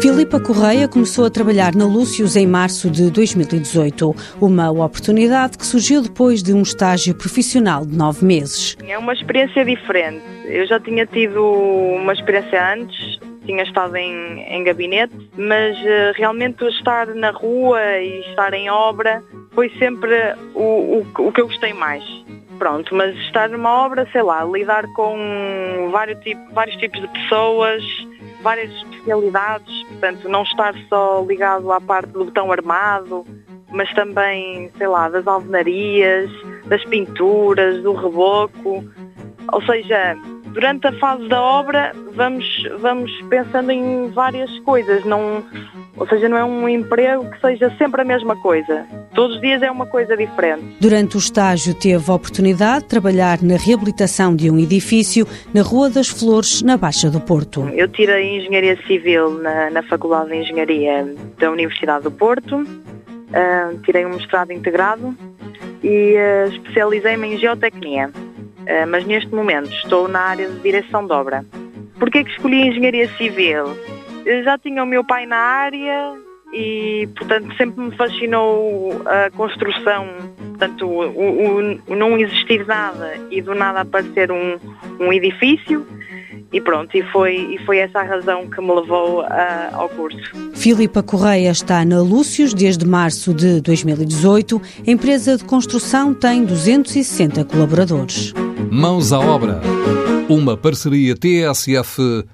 Filipa Correia começou a trabalhar na Lúcius em março de 2018, uma oportunidade que surgiu depois de um estágio profissional de nove meses. É uma experiência diferente. Eu já tinha tido uma experiência antes, tinha estado em, em gabinete, mas uh, realmente estar na rua e estar em obra foi sempre o, o, o que eu gostei mais. Pronto, mas estar numa obra, sei lá, lidar com vários, tipo, vários tipos de pessoas, várias especialidades, portanto, não estar só ligado à parte do botão armado, mas também, sei lá, das alvenarias, das pinturas, do reboco, ou seja, durante a fase da obra vamos, vamos pensando em várias coisas, não, ou seja, não é um emprego que seja sempre a mesma coisa. Todos os dias é uma coisa diferente. Durante o estágio teve a oportunidade de trabalhar na reabilitação de um edifício na Rua das Flores, na Baixa do Porto. Eu tirei Engenharia Civil na, na Faculdade de Engenharia da Universidade do Porto, uh, tirei um mestrado integrado e uh, especializei-me em Geotecnia. Uh, mas neste momento estou na área de direção de obra. Porquê que escolhi Engenharia Civil? Eu já tinha o meu pai na área, e portanto sempre me fascinou a construção, portanto o, o, o não existir nada e do nada aparecer um, um edifício e pronto, e foi, e foi essa a razão que me levou a, ao curso. Filipa Correia está na Lúcius desde março de 2018. A empresa de construção tem 260 colaboradores. Mãos à obra. Uma parceria TSF-IEFP.